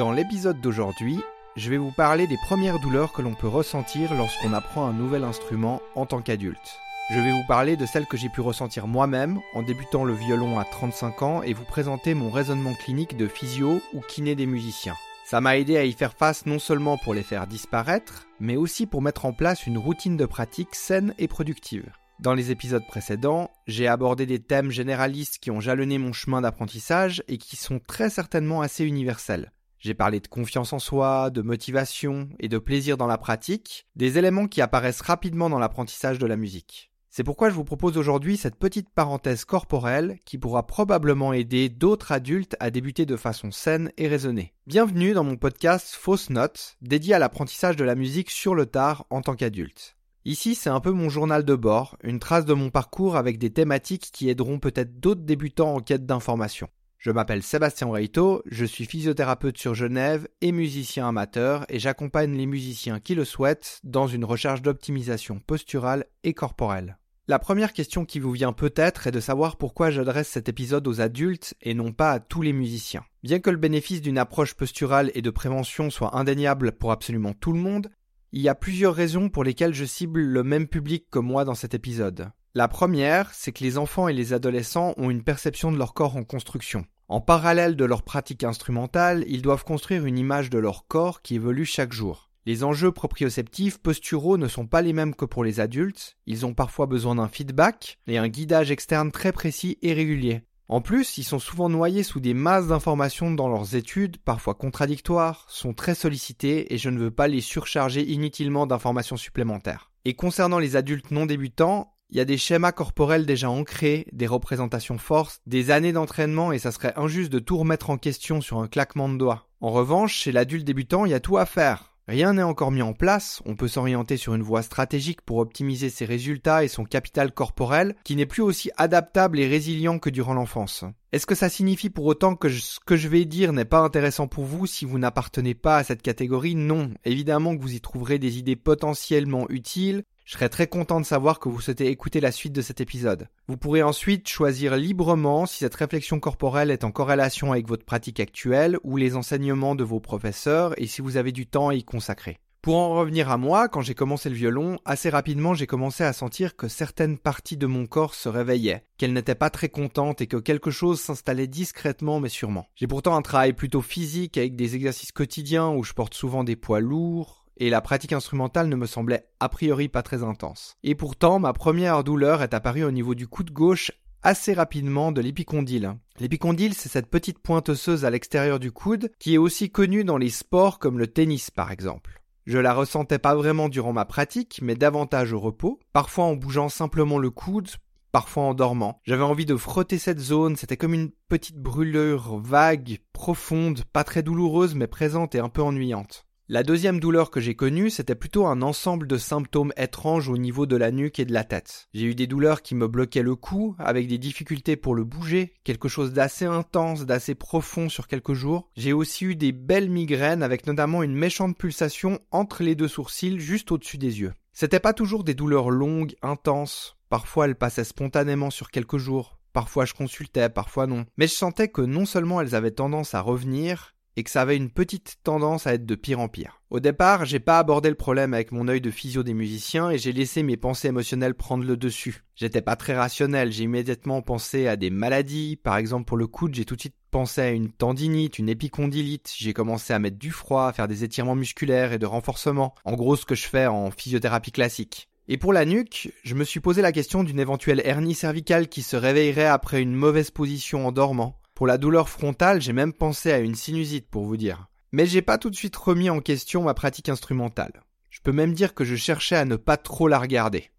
Dans l'épisode d'aujourd'hui, je vais vous parler des premières douleurs que l'on peut ressentir lorsqu'on apprend un nouvel instrument en tant qu'adulte. Je vais vous parler de celles que j'ai pu ressentir moi-même en débutant le violon à 35 ans et vous présenter mon raisonnement clinique de physio ou kiné des musiciens. Ça m'a aidé à y faire face non seulement pour les faire disparaître, mais aussi pour mettre en place une routine de pratique saine et productive. Dans les épisodes précédents, j'ai abordé des thèmes généralistes qui ont jalonné mon chemin d'apprentissage et qui sont très certainement assez universels. J'ai parlé de confiance en soi, de motivation et de plaisir dans la pratique, des éléments qui apparaissent rapidement dans l'apprentissage de la musique. C'est pourquoi je vous propose aujourd'hui cette petite parenthèse corporelle qui pourra probablement aider d'autres adultes à débuter de façon saine et raisonnée. Bienvenue dans mon podcast Fausse Note, dédié à l'apprentissage de la musique sur le tard en tant qu'adulte. Ici, c'est un peu mon journal de bord, une trace de mon parcours avec des thématiques qui aideront peut-être d'autres débutants en quête d'informations. Je m'appelle Sébastien Reito, je suis physiothérapeute sur Genève et musicien amateur et j'accompagne les musiciens qui le souhaitent dans une recherche d'optimisation posturale et corporelle. La première question qui vous vient peut-être est de savoir pourquoi j'adresse cet épisode aux adultes et non pas à tous les musiciens. Bien que le bénéfice d'une approche posturale et de prévention soit indéniable pour absolument tout le monde, il y a plusieurs raisons pour lesquelles je cible le même public que moi dans cet épisode. La première, c'est que les enfants et les adolescents ont une perception de leur corps en construction. En parallèle de leur pratique instrumentale, ils doivent construire une image de leur corps qui évolue chaque jour. Les enjeux proprioceptifs posturaux ne sont pas les mêmes que pour les adultes, ils ont parfois besoin d'un feedback et un guidage externe très précis et régulier. En plus, ils sont souvent noyés sous des masses d'informations dans leurs études, parfois contradictoires, sont très sollicités et je ne veux pas les surcharger inutilement d'informations supplémentaires. Et concernant les adultes non débutants, il y a des schémas corporels déjà ancrés, des représentations fortes, des années d'entraînement et ça serait injuste de tout remettre en question sur un claquement de doigts. En revanche, chez l'adulte débutant, il y a tout à faire. Rien n'est encore mis en place, on peut s'orienter sur une voie stratégique pour optimiser ses résultats et son capital corporel, qui n'est plus aussi adaptable et résilient que durant l'enfance. Est-ce que ça signifie pour autant que ce que je vais dire n'est pas intéressant pour vous si vous n'appartenez pas à cette catégorie? Non, évidemment que vous y trouverez des idées potentiellement utiles, je serais très content de savoir que vous souhaitez écouter la suite de cet épisode. Vous pourrez ensuite choisir librement si cette réflexion corporelle est en corrélation avec votre pratique actuelle ou les enseignements de vos professeurs et si vous avez du temps à y consacrer. Pour en revenir à moi, quand j'ai commencé le violon, assez rapidement j'ai commencé à sentir que certaines parties de mon corps se réveillaient, qu'elles n'étaient pas très contentes et que quelque chose s'installait discrètement mais sûrement. J'ai pourtant un travail plutôt physique avec des exercices quotidiens où je porte souvent des poids lourds, et la pratique instrumentale ne me semblait a priori pas très intense. Et pourtant, ma première douleur est apparue au niveau du coude gauche assez rapidement de l'épicondyle. L'épicondyle, c'est cette petite pointe osseuse à l'extérieur du coude qui est aussi connue dans les sports comme le tennis par exemple. Je la ressentais pas vraiment durant ma pratique, mais davantage au repos, parfois en bougeant simplement le coude, parfois en dormant. J'avais envie de frotter cette zone, c'était comme une petite brûlure vague, profonde, pas très douloureuse mais présente et un peu ennuyante. La deuxième douleur que j'ai connue, c'était plutôt un ensemble de symptômes étranges au niveau de la nuque et de la tête. J'ai eu des douleurs qui me bloquaient le cou, avec des difficultés pour le bouger, quelque chose d'assez intense, d'assez profond sur quelques jours. J'ai aussi eu des belles migraines avec notamment une méchante pulsation entre les deux sourcils juste au-dessus des yeux. C'était pas toujours des douleurs longues, intenses. Parfois elles passaient spontanément sur quelques jours. Parfois je consultais, parfois non. Mais je sentais que non seulement elles avaient tendance à revenir, et que ça avait une petite tendance à être de pire en pire. Au départ, j'ai pas abordé le problème avec mon œil de physio des musiciens et j'ai laissé mes pensées émotionnelles prendre le dessus. J'étais pas très rationnel, j'ai immédiatement pensé à des maladies, par exemple pour le coude, j'ai tout de suite pensé à une tendinite, une épicondylite, j'ai commencé à mettre du froid, à faire des étirements musculaires et de renforcement, en gros ce que je fais en physiothérapie classique. Et pour la nuque, je me suis posé la question d'une éventuelle hernie cervicale qui se réveillerait après une mauvaise position en dormant. Pour la douleur frontale, j'ai même pensé à une sinusite pour vous dire. Mais j'ai pas tout de suite remis en question ma pratique instrumentale. Je peux même dire que je cherchais à ne pas trop la regarder.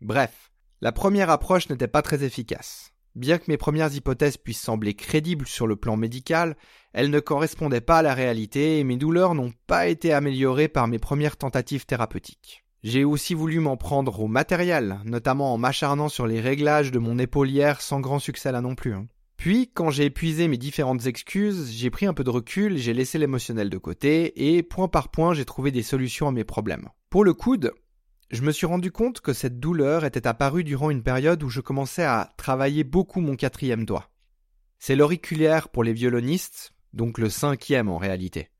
Bref, la première approche n'était pas très efficace. Bien que mes premières hypothèses puissent sembler crédibles sur le plan médical, elles ne correspondaient pas à la réalité et mes douleurs n'ont pas été améliorées par mes premières tentatives thérapeutiques. J'ai aussi voulu m'en prendre au matériel, notamment en m'acharnant sur les réglages de mon épaulière sans grand succès là non plus. Hein. Puis, quand j'ai épuisé mes différentes excuses, j'ai pris un peu de recul, j'ai laissé l'émotionnel de côté, et point par point, j'ai trouvé des solutions à mes problèmes. Pour le coude, je me suis rendu compte que cette douleur était apparue durant une période où je commençais à travailler beaucoup mon quatrième doigt. C'est l'auriculaire pour les violonistes, donc le cinquième en réalité.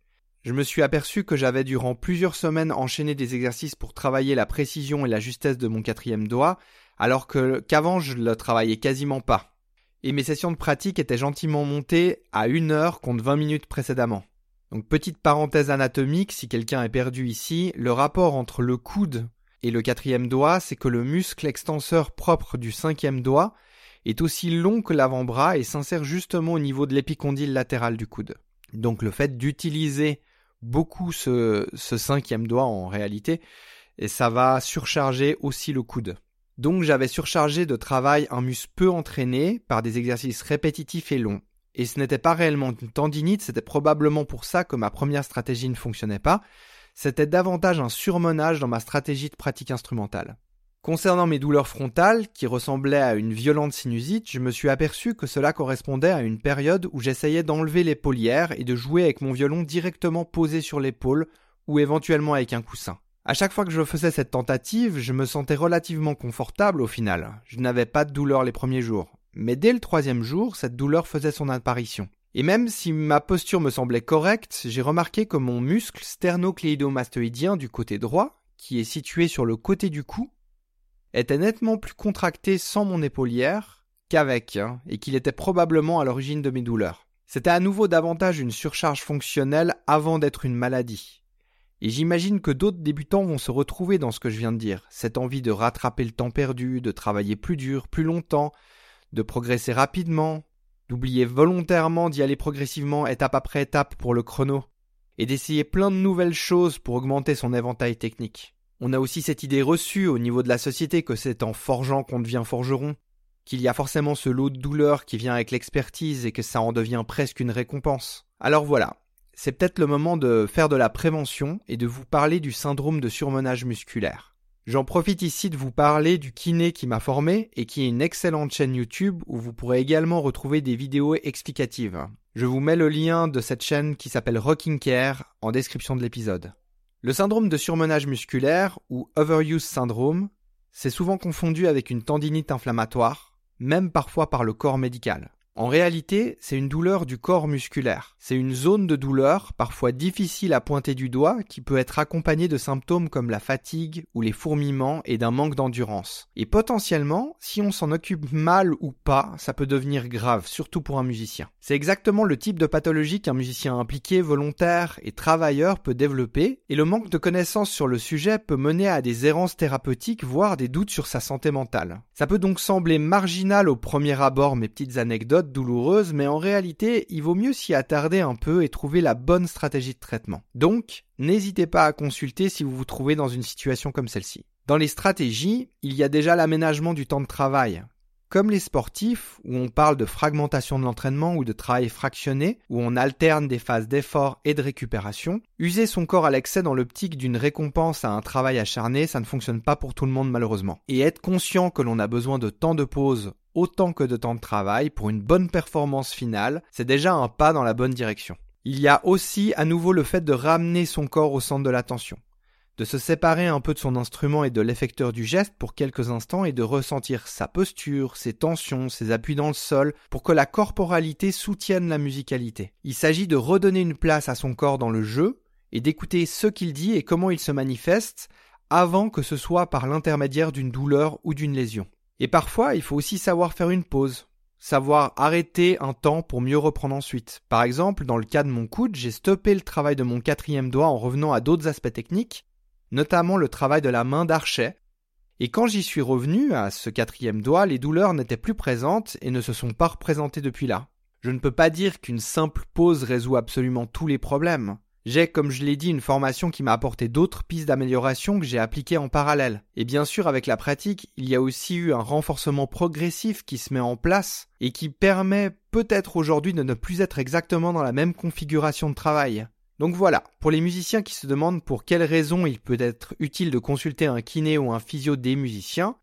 Je me suis aperçu que j'avais durant plusieurs semaines enchaîné des exercices pour travailler la précision et la justesse de mon quatrième doigt, alors que qu'avant je le travaillais quasiment pas. Et mes sessions de pratique étaient gentiment montées à une heure contre 20 minutes précédemment. Donc petite parenthèse anatomique, si quelqu'un est perdu ici, le rapport entre le coude et le quatrième doigt, c'est que le muscle extenseur propre du cinquième doigt est aussi long que l'avant-bras et s'insère justement au niveau de l'épicondyle latéral du coude. Donc le fait d'utiliser beaucoup ce, ce cinquième doigt en réalité, et ça va surcharger aussi le coude. Donc j'avais surchargé de travail un muscle peu entraîné par des exercices répétitifs et longs. Et ce n'était pas réellement une tendinite, c'était probablement pour ça que ma première stratégie ne fonctionnait pas. C'était davantage un surmenage dans ma stratégie de pratique instrumentale. Concernant mes douleurs frontales, qui ressemblaient à une violente sinusite, je me suis aperçu que cela correspondait à une période où j'essayais d'enlever l'épaulière et de jouer avec mon violon directement posé sur l'épaule ou éventuellement avec un coussin. À chaque fois que je faisais cette tentative, je me sentais relativement confortable au final. Je n'avais pas de douleur les premiers jours. Mais dès le troisième jour, cette douleur faisait son apparition. Et même si ma posture me semblait correcte, j'ai remarqué que mon muscle sternocléidomastoïdien du côté droit, qui est situé sur le côté du cou, était nettement plus contracté sans mon épaulière qu'avec, hein, et qu'il était probablement à l'origine de mes douleurs. C'était à nouveau davantage une surcharge fonctionnelle avant d'être une maladie. Et j'imagine que d'autres débutants vont se retrouver dans ce que je viens de dire, cette envie de rattraper le temps perdu, de travailler plus dur, plus longtemps, de progresser rapidement, d'oublier volontairement d'y aller progressivement étape après étape pour le chrono, et d'essayer plein de nouvelles choses pour augmenter son éventail technique. On a aussi cette idée reçue au niveau de la société que c'est en forgeant qu'on devient forgeron, qu'il y a forcément ce lot de douleur qui vient avec l'expertise et que ça en devient presque une récompense. Alors voilà, c'est peut-être le moment de faire de la prévention et de vous parler du syndrome de surmenage musculaire. J'en profite ici de vous parler du kiné qui m'a formé et qui est une excellente chaîne YouTube où vous pourrez également retrouver des vidéos explicatives. Je vous mets le lien de cette chaîne qui s'appelle Rocking Care en description de l'épisode. Le syndrome de surmenage musculaire ou overuse syndrome, c'est souvent confondu avec une tendinite inflammatoire, même parfois par le corps médical. En réalité, c'est une douleur du corps musculaire. C'est une zone de douleur, parfois difficile à pointer du doigt, qui peut être accompagnée de symptômes comme la fatigue ou les fourmillements et d'un manque d'endurance. Et potentiellement, si on s'en occupe mal ou pas, ça peut devenir grave, surtout pour un musicien. C'est exactement le type de pathologie qu'un musicien impliqué, volontaire et travailleur peut développer, et le manque de connaissances sur le sujet peut mener à des errances thérapeutiques, voire des doutes sur sa santé mentale. Ça peut donc sembler marginal au premier abord mes petites anecdotes douloureuse, mais en réalité, il vaut mieux s'y attarder un peu et trouver la bonne stratégie de traitement. Donc, n'hésitez pas à consulter si vous vous trouvez dans une situation comme celle-ci. Dans les stratégies, il y a déjà l'aménagement du temps de travail. Comme les sportifs, où on parle de fragmentation de l'entraînement ou de travail fractionné, où on alterne des phases d'effort et de récupération, user son corps à l'excès dans l'optique d'une récompense à un travail acharné, ça ne fonctionne pas pour tout le monde malheureusement. Et être conscient que l'on a besoin de temps de pause autant que de temps de travail pour une bonne performance finale, c'est déjà un pas dans la bonne direction. Il y a aussi à nouveau le fait de ramener son corps au centre de l'attention, de se séparer un peu de son instrument et de l'effecteur du geste pour quelques instants et de ressentir sa posture, ses tensions, ses appuis dans le sol pour que la corporalité soutienne la musicalité. Il s'agit de redonner une place à son corps dans le jeu et d'écouter ce qu'il dit et comment il se manifeste avant que ce soit par l'intermédiaire d'une douleur ou d'une lésion. Et parfois, il faut aussi savoir faire une pause, savoir arrêter un temps pour mieux reprendre ensuite. Par exemple, dans le cas de mon coude, j'ai stoppé le travail de mon quatrième doigt en revenant à d'autres aspects techniques, notamment le travail de la main d'archet. Et quand j'y suis revenu à ce quatrième doigt, les douleurs n'étaient plus présentes et ne se sont pas représentées depuis là. Je ne peux pas dire qu'une simple pause résout absolument tous les problèmes. J'ai, comme je l'ai dit, une formation qui m'a apporté d'autres pistes d'amélioration que j'ai appliquées en parallèle. Et bien sûr, avec la pratique, il y a aussi eu un renforcement progressif qui se met en place et qui permet peut-être aujourd'hui de ne plus être exactement dans la même configuration de travail. Donc voilà, pour les musiciens qui se demandent pour quelles raisons il peut être utile de consulter un kiné ou un physio des musiciens,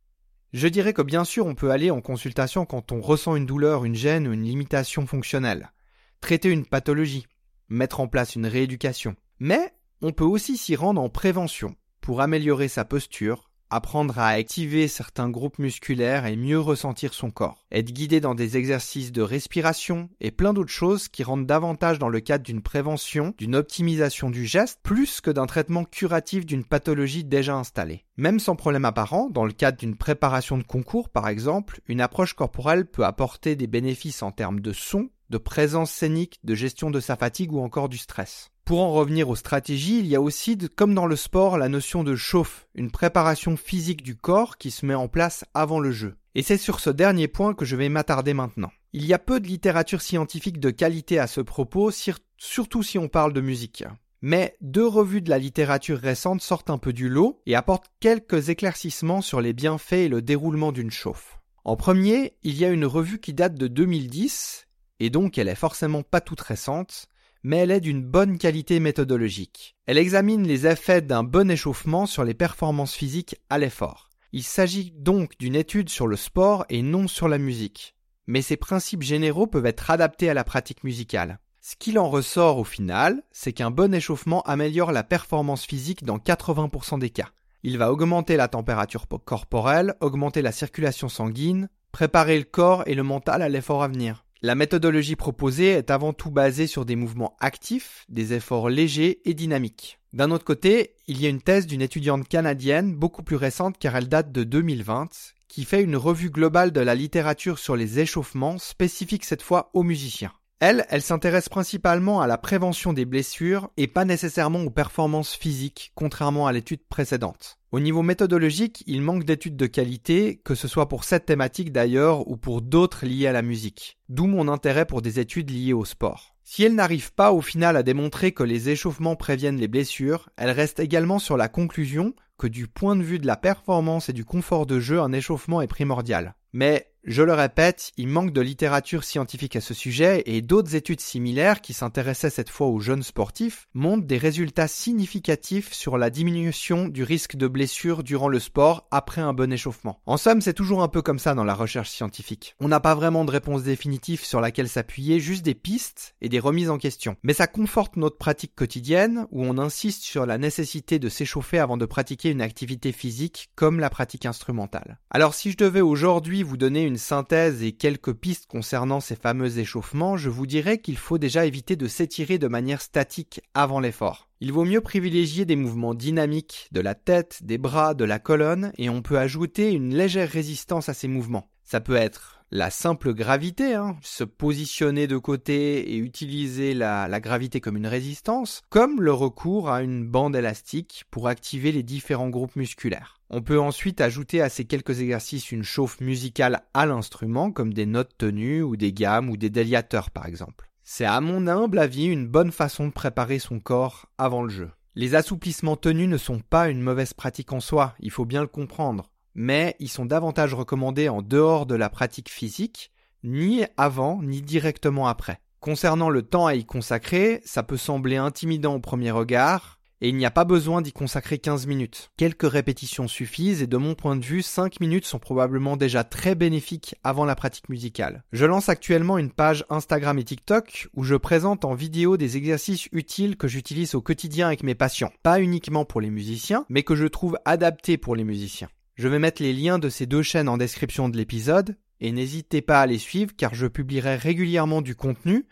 je dirais que bien sûr on peut aller en consultation quand on ressent une douleur, une gêne ou une limitation fonctionnelle. Traiter une pathologie, mettre en place une rééducation. Mais on peut aussi s'y rendre en prévention pour améliorer sa posture, apprendre à activer certains groupes musculaires et mieux ressentir son corps, être guidé dans des exercices de respiration et plein d'autres choses qui rentrent davantage dans le cadre d'une prévention, d'une optimisation du geste, plus que d'un traitement curatif d'une pathologie déjà installée. Même sans problème apparent, dans le cadre d'une préparation de concours par exemple, une approche corporelle peut apporter des bénéfices en termes de son, de présence scénique, de gestion de sa fatigue ou encore du stress. Pour en revenir aux stratégies, il y a aussi, comme dans le sport, la notion de chauffe, une préparation physique du corps qui se met en place avant le jeu. Et c'est sur ce dernier point que je vais m'attarder maintenant. Il y a peu de littérature scientifique de qualité à ce propos, surtout si on parle de musique. Mais deux revues de la littérature récente sortent un peu du lot et apportent quelques éclaircissements sur les bienfaits et le déroulement d'une chauffe. En premier, il y a une revue qui date de 2010, et donc elle est forcément pas toute récente, mais elle est d'une bonne qualité méthodologique. Elle examine les effets d'un bon échauffement sur les performances physiques à l'effort. Il s'agit donc d'une étude sur le sport et non sur la musique. Mais ces principes généraux peuvent être adaptés à la pratique musicale. Ce qu'il en ressort au final, c'est qu'un bon échauffement améliore la performance physique dans 80% des cas. Il va augmenter la température corporelle, augmenter la circulation sanguine, préparer le corps et le mental à l'effort à venir. La méthodologie proposée est avant tout basée sur des mouvements actifs, des efforts légers et dynamiques. D'un autre côté, il y a une thèse d'une étudiante canadienne, beaucoup plus récente car elle date de 2020, qui fait une revue globale de la littérature sur les échauffements, spécifique cette fois aux musiciens. Elle, elle s'intéresse principalement à la prévention des blessures et pas nécessairement aux performances physiques, contrairement à l'étude précédente. Au niveau méthodologique, il manque d'études de qualité, que ce soit pour cette thématique d'ailleurs ou pour d'autres liées à la musique. D'où mon intérêt pour des études liées au sport. Si elle n'arrive pas au final à démontrer que les échauffements préviennent les blessures, elle reste également sur la conclusion que du point de vue de la performance et du confort de jeu, un échauffement est primordial. Mais je le répète, il manque de littérature scientifique à ce sujet et d'autres études similaires qui s'intéressaient cette fois aux jeunes sportifs montrent des résultats significatifs sur la diminution du risque de blessure durant le sport après un bon échauffement. En somme, c'est toujours un peu comme ça dans la recherche scientifique. On n'a pas vraiment de réponse définitive sur laquelle s'appuyer, juste des pistes et des remises en question. Mais ça conforte notre pratique quotidienne où on insiste sur la nécessité de s'échauffer avant de pratiquer une activité physique comme la pratique instrumentale. Alors si je devais aujourd'hui vous donner une synthèse et quelques pistes concernant ces fameux échauffements, je vous dirais qu'il faut déjà éviter de s'étirer de manière statique avant l'effort. Il vaut mieux privilégier des mouvements dynamiques de la tête, des bras, de la colonne, et on peut ajouter une légère résistance à ces mouvements. Ça peut être la simple gravité, hein, se positionner de côté et utiliser la, gravité comme une résistance, comme le recours à une bande élastique pour activer les différents groupes musculaires. On peut ensuite ajouter à ces quelques exercices une chauffe musicale à l'instrument, comme des notes tenues ou des gammes ou des déliateurs par exemple. C'est à mon humble avis une bonne façon de préparer son corps avant le jeu. Les assouplissements tenus ne sont pas une mauvaise pratique en soi, il faut bien le comprendre mais ils sont davantage recommandés en dehors de la pratique physique, ni avant ni directement après. Concernant le temps à y consacrer, ça peut sembler intimidant au premier regard, et il n'y a pas besoin d'y consacrer 15 minutes. Quelques répétitions suffisent et de mon point de vue, 5 minutes sont probablement déjà très bénéfiques avant la pratique musicale. Je lance actuellement une page Instagram et TikTok où je présente en vidéo des exercices utiles que j'utilise au quotidien avec mes patients. Pas uniquement pour les musiciens, mais que je trouve adaptés pour les musiciens. Je vais mettre les liens de ces deux chaînes en description de l'épisode et n'hésitez pas à les suivre car je publierai régulièrement du contenu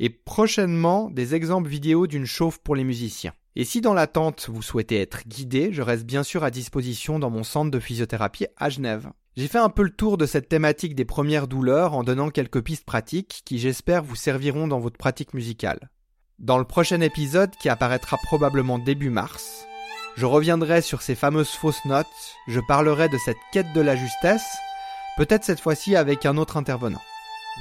et prochainement des exemples vidéo d'une chauffe pour les musiciens. Et si dans l'attente vous souhaitez être guidé, je reste bien sûr à disposition dans mon centre de physiothérapie à Genève. J'ai fait un peu le tour de cette thématique des premières douleurs en donnant quelques pistes pratiques qui j'espère vous serviront dans votre pratique musicale. Dans le prochain épisode qui apparaîtra probablement début mars, je reviendrai sur ces fameuses fausses notes, je parlerai de cette quête de la justesse, peut-être cette fois-ci avec un autre intervenant.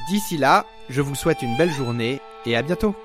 D'ici là, je vous souhaite une belle journée et à bientôt